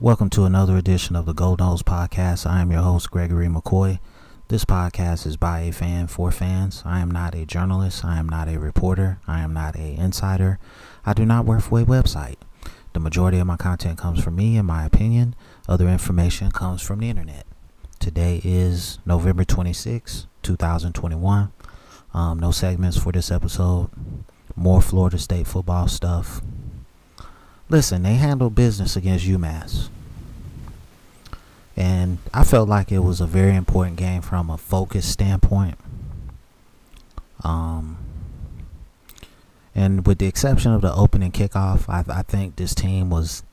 Welcome to another edition of the Gold Nose Podcast. I am your host, Gregory McCoy. This podcast is by a fan for fans. I am not a journalist. I am not a reporter. I am not a insider. I do not work for a website. The majority of my content comes from me, in my opinion. Other information comes from the internet. Today is November 26, 2021. Um, no segments for this episode. More Florida State football stuff. Listen, they handled business against UMass. And I felt like it was a very important game from a focus standpoint. Um, and with the exception of the opening kickoff, I, I think this team was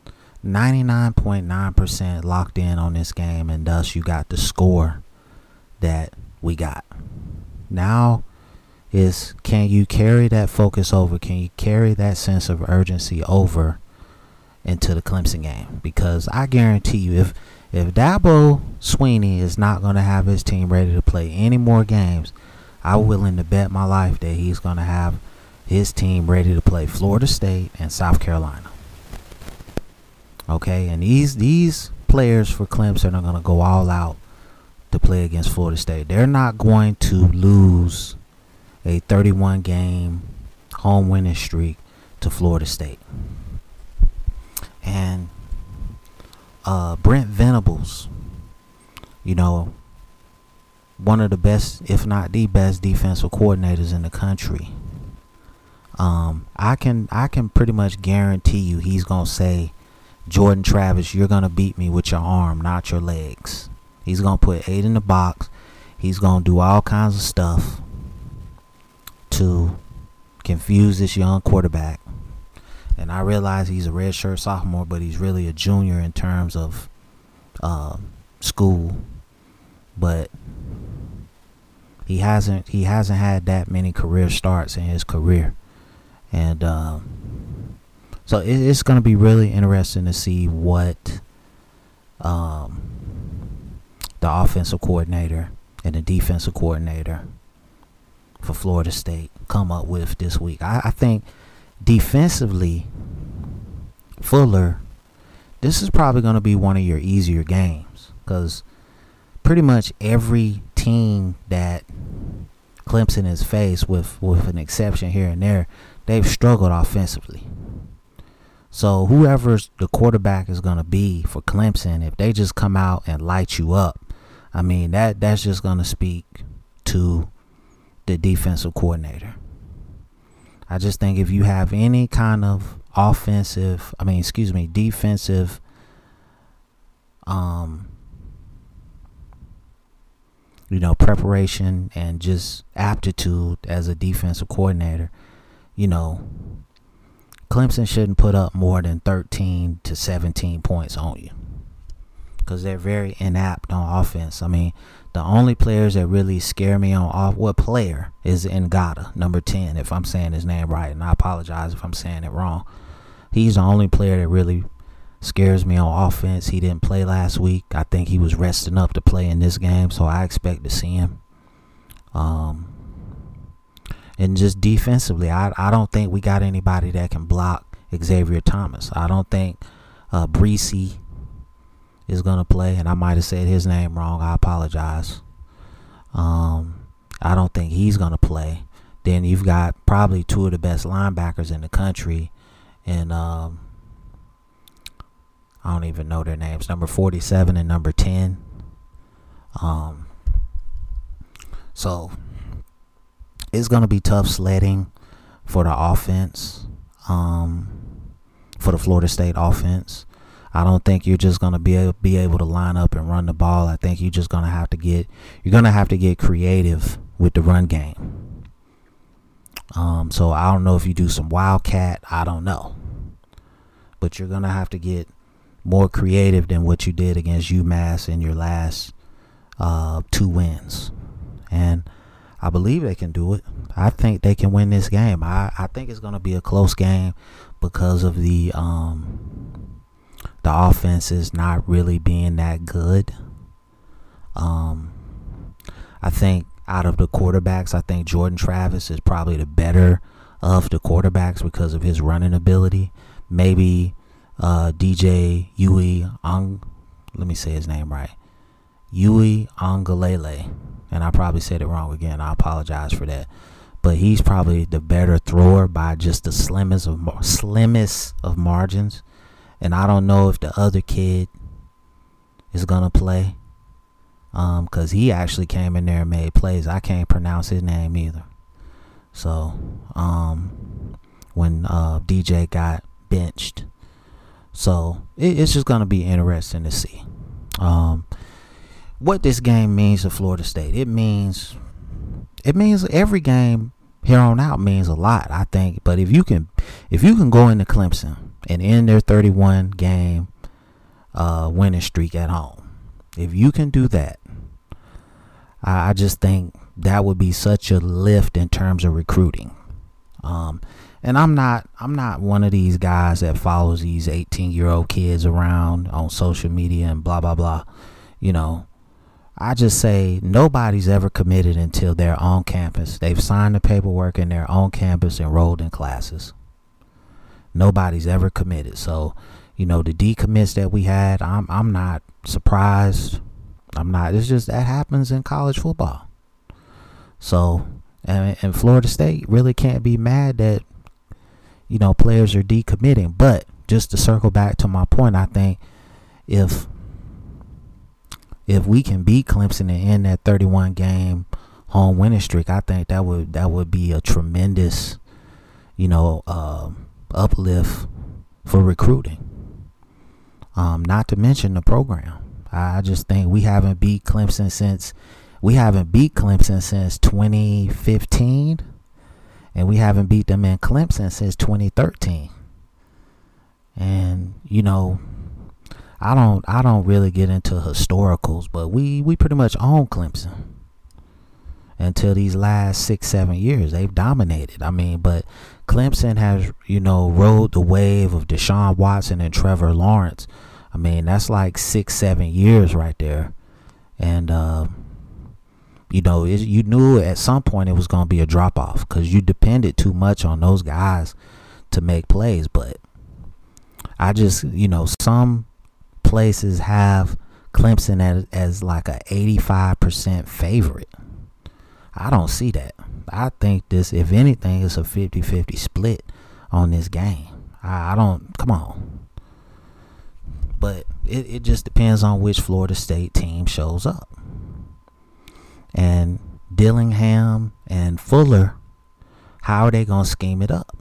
99.9% locked in on this game, and thus you got the score that we got. Now is can you carry that focus over? Can you carry that sense of urgency over into the Clemson game because I guarantee you if if Dabo Swinney is not going to have his team ready to play any more games, I'm willing to bet my life that he's going to have his team ready to play Florida State and South Carolina. Okay, and these these players for Clemson are going to go all out to play against Florida State. They're not going to lose a 31 game home winning streak to Florida State and uh, Brent Venables, you know, one of the best, if not the best, defensive coordinators in the country. Um, I can I can pretty much guarantee you he's gonna say, Jordan Travis, you're gonna beat me with your arm, not your legs. He's gonna put eight in the box. He's gonna do all kinds of stuff to confuse this young quarterback and I realize he's a redshirt sophomore, but he's really a junior in terms of uh, school. But he hasn't he hasn't had that many career starts in his career, and um, so it, it's going to be really interesting to see what um, the offensive coordinator and the defensive coordinator for Florida State come up with this week. I, I think defensively, Fuller, this is probably going to be one of your easier games because pretty much every team that Clemson has faced, with with an exception here and there, they've struggled offensively. So whoever's the quarterback is going to be for Clemson, if they just come out and light you up, I mean that that's just going to speak to the defensive coordinator. I just think if you have any kind of offensive, I mean, excuse me, defensive um you know, preparation and just aptitude as a defensive coordinator, you know, Clemson shouldn't put up more than 13 to 17 points on you because they're very inapt on offense. I mean, the only players that really scare me on off what player is Ngata, number 10, if I'm saying his name right. And I apologize if I'm saying it wrong. He's the only player that really scares me on offense. He didn't play last week. I think he was resting up to play in this game, so I expect to see him. Um, and just defensively, I, I don't think we got anybody that can block Xavier Thomas. I don't think uh, Bresee is going to play, and I might have said his name wrong. I apologize. Um, I don't think he's going to play. Then you've got probably two of the best linebackers in the country, and um, I don't even know their names. Number forty-seven and number ten. Um, so it's going to be tough sledding for the offense, um, for the Florida State offense. I don't think you're just gonna be able, be able to line up and run the ball. I think you're just gonna have to get you're gonna have to get creative with the run game. Um, so I don't know if you do some wildcat. I don't know, but you're gonna have to get more creative than what you did against UMass in your last uh, two wins, and I believe they can do it. I think they can win this game. I, I think it's gonna be a close game because of the um, the offense is not really being that good. Um, I think out of the quarterbacks, I think Jordan Travis is probably the better of the quarterbacks because of his running ability. Maybe uh, DJ Yui Ang, let me say his name right, Yui Angalele, and I probably said it wrong again. I apologize for that. But he's probably the better thrower by just the slimmest of slimmest of margins. And I don't know if the other kid is gonna play, um, cause he actually came in there and made plays. I can't pronounce his name either. So, um, when uh, DJ got benched, so it, it's just gonna be interesting to see. Um, what this game means to Florida State. It means it means every game here on out means a lot, I think. But if you can if you can go into Clemson and end their 31 game uh, winning streak at home, if you can do that, I, I just think that would be such a lift in terms of recruiting. Um, and I'm not I'm not one of these guys that follows these 18 year old kids around on social media and blah blah blah. You know, I just say nobody's ever committed until they're on campus. They've signed the paperwork and they're on campus enrolled in classes. Nobody's ever committed. So, you know, the decommits that we had, I'm I'm not surprised. I'm not. It's just that happens in college football. So, and, and Florida State really can't be mad that you know players are decommitting. But just to circle back to my point, I think if if we can beat Clemson and end that 31 game home winning streak, I think that would that would be a tremendous, you know, uh, uplift for recruiting. Um, not to mention the program. I just think we haven't beat Clemson since we haven't beat Clemson since 2015, and we haven't beat them in Clemson since 2013. And you know, I don't I don't really get into historicals, but we we pretty much own Clemson until these last six seven years. They've dominated. I mean, but Clemson has you know rode the wave of Deshaun Watson and Trevor Lawrence. I mean, that's like six seven years right there, and. Uh, you know, it, you knew at some point it was going to be a drop off because you depended too much on those guys to make plays. But I just, you know, some places have Clemson as, as like a 85% favorite. I don't see that. I think this, if anything, is a 50 50 split on this game. I, I don't, come on. But it, it just depends on which Florida State team shows up. And Dillingham and Fuller, how are they going to scheme it up?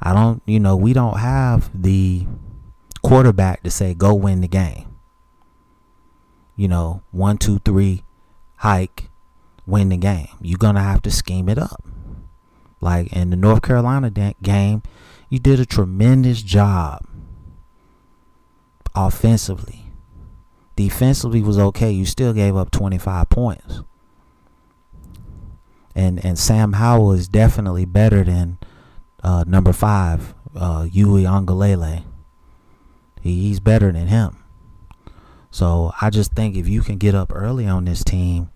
I don't, you know, we don't have the quarterback to say, go win the game. You know, one, two, three, hike, win the game. You're going to have to scheme it up. Like in the North Carolina game, you did a tremendous job offensively. Defensively was okay. You still gave up 25 points. And and Sam Howell is definitely better than uh, number five, uh, Yui Angalele. He's better than him. So I just think if you can get up early on this team,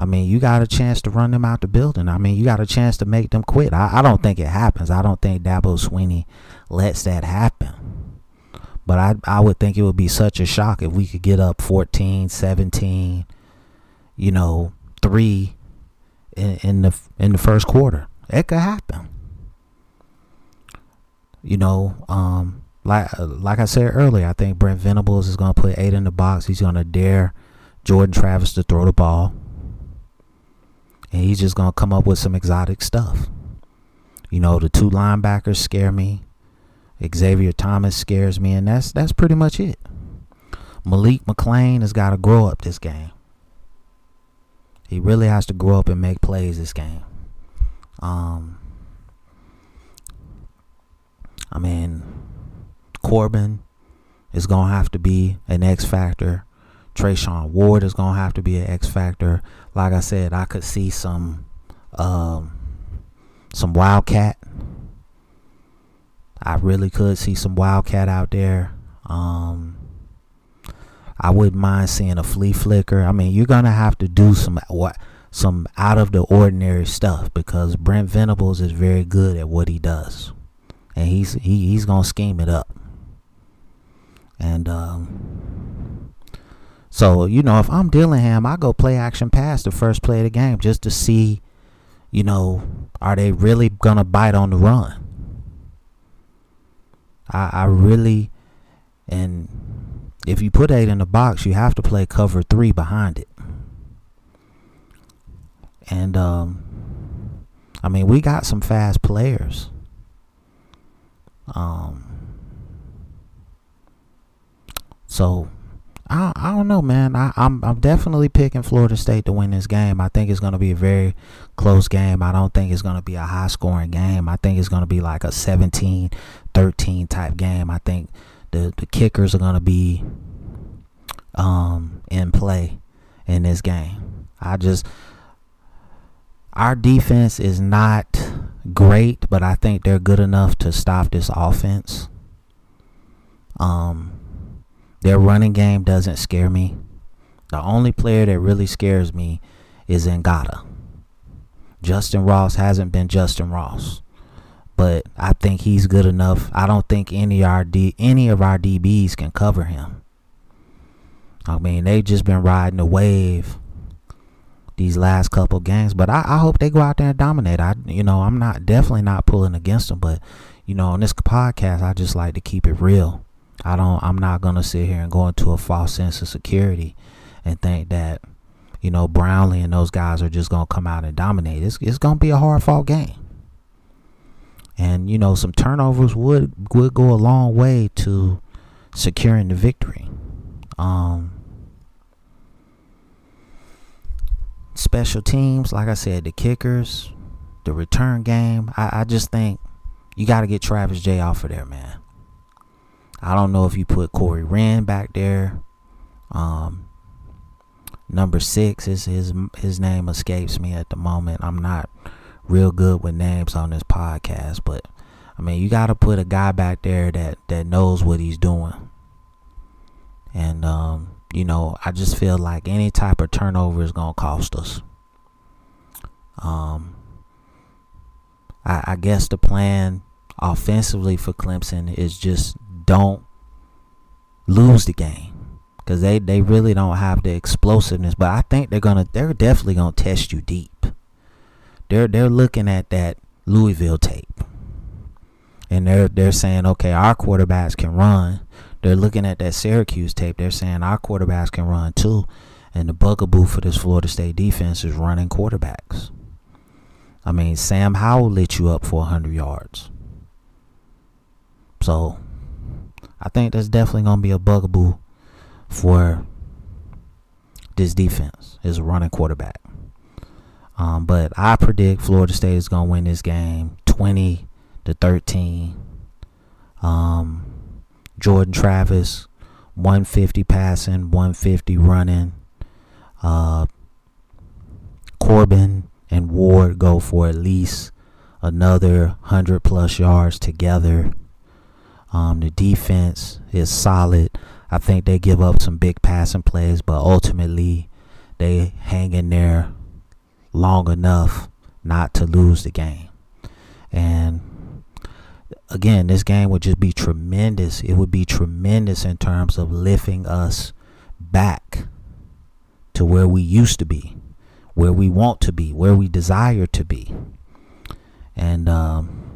I mean, you got a chance to run them out the building. I mean, you got a chance to make them quit. I, I don't think it happens. I don't think Dabo Swinney lets that happen. But I, I would think it would be such a shock if we could get up 14, 17, you know, three in, in the in the first quarter. It could happen. You know, um, like like I said earlier, I think Brent Venables is going to put eight in the box. He's going to dare Jordan Travis to throw the ball, and he's just to come up with some exotic stuff. You know, the two linebackers scare me. Xavier Thomas scares me, and that's that's pretty much it. Malik McClain has got to grow up this game. He really has to grow up and make plays this game. Um, I mean, Corbin is gonna have to be an X factor. Treshaun Ward is gonna have to be an X factor. Like I said, I could see some um, some Wildcat. I really could see some Wildcat out there. Um, I wouldn't mind seeing a flea flicker. I mean, you're gonna have to do some what some out of the ordinary stuff because Brent Venables is very good at what he does, and he's he, he's gonna scheme it up. And um, so, you know, if I'm Dillingham, I go play action pass the first play of the game just to see, you know, are they really going to bite on the run? I, I really, and if you put eight in the box, you have to play cover three behind it. And, um, I mean, we got some fast players. Um, so I I don't know, man. I, I'm I'm definitely picking Florida State to win this game. I think it's going to be a very close game. I don't think it's going to be a high scoring game. I think it's going to be like a 17-13 type game. I think the the kickers are going to be um in play in this game. I just our defense is not great, but I think they're good enough to stop this offense. Um their running game doesn't scare me. The only player that really scares me is Ngata. Justin Ross hasn't been Justin Ross, but I think he's good enough. I don't think any of our D, any of our DBs can cover him. I mean, they've just been riding the wave these last couple games, but I, I hope they go out there and dominate. I, you know, I'm not definitely not pulling against them, but you know, on this podcast, I just like to keep it real. I don't I'm not gonna sit here and go into a false sense of security and think that, you know, Brownlee and those guys are just gonna come out and dominate. It's it's gonna be a hard fought game. And, you know, some turnovers would would go a long way to securing the victory. Um special teams, like I said, the kickers, the return game. I, I just think you got to get Travis Jay off of there, man. I don't know if you put Corey Wren back there. Um, number six is his his name escapes me at the moment. I'm not real good with names on this podcast, but I mean you got to put a guy back there that that knows what he's doing. And um, you know, I just feel like any type of turnover is gonna cost us. Um, I, I guess the plan offensively for Clemson is just don't lose the game because they, they really don't have the explosiveness. But I think they're gonna they're definitely gonna test you deep. They're they're looking at that Louisville tape, and they're they're saying, okay, our quarterbacks can run. They're looking at that Syracuse tape. They're saying our quarterbacks can run too. And the bugaboo for this Florida State defense is running quarterbacks. I mean, Sam Howell lit you up for 100 yards. So I think that's definitely going to be a bugaboo for this defense is a running quarterback. Um, but I predict Florida State is going to win this game 20 to 13. Um, Jordan Travis, 150 passing, 150 running. Uh, Corbin and Ward go for at least another 100 plus yards together. Um, the defense is solid. I think they give up some big passing plays, but ultimately they hang in there long enough not to lose the game. And again, this game would just be tremendous. It would be tremendous in terms of lifting us back to where we used to be, where we want to be, where we desire to be. And um,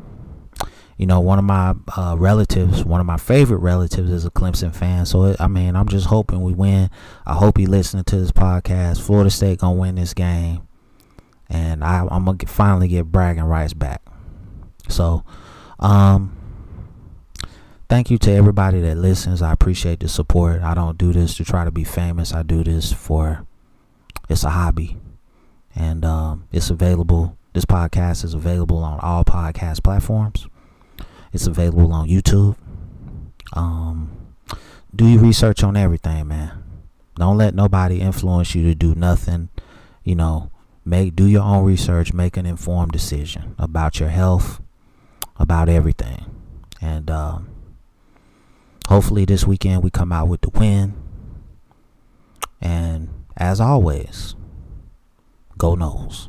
you know, one of my uh, relatives, one of my favorite relatives, is a Clemson fan. So I mean, I'm just hoping we win. I hope he listening to this podcast. Florida State gonna win this game, and I, am gonna get, finally get bragging rights back. So, um, thank you to everybody that listens. I appreciate the support. I don't do this to try to be famous. I do this for it's a hobby, and um, it's available. This podcast is available on all podcast platforms. It's available on YouTube. Um, do your research on everything, man. Don't let nobody influence you to do nothing. You know, make do your own research, make an informed decision about your health, about everything. And um, hopefully this weekend we come out with the win. And as always, go Noles.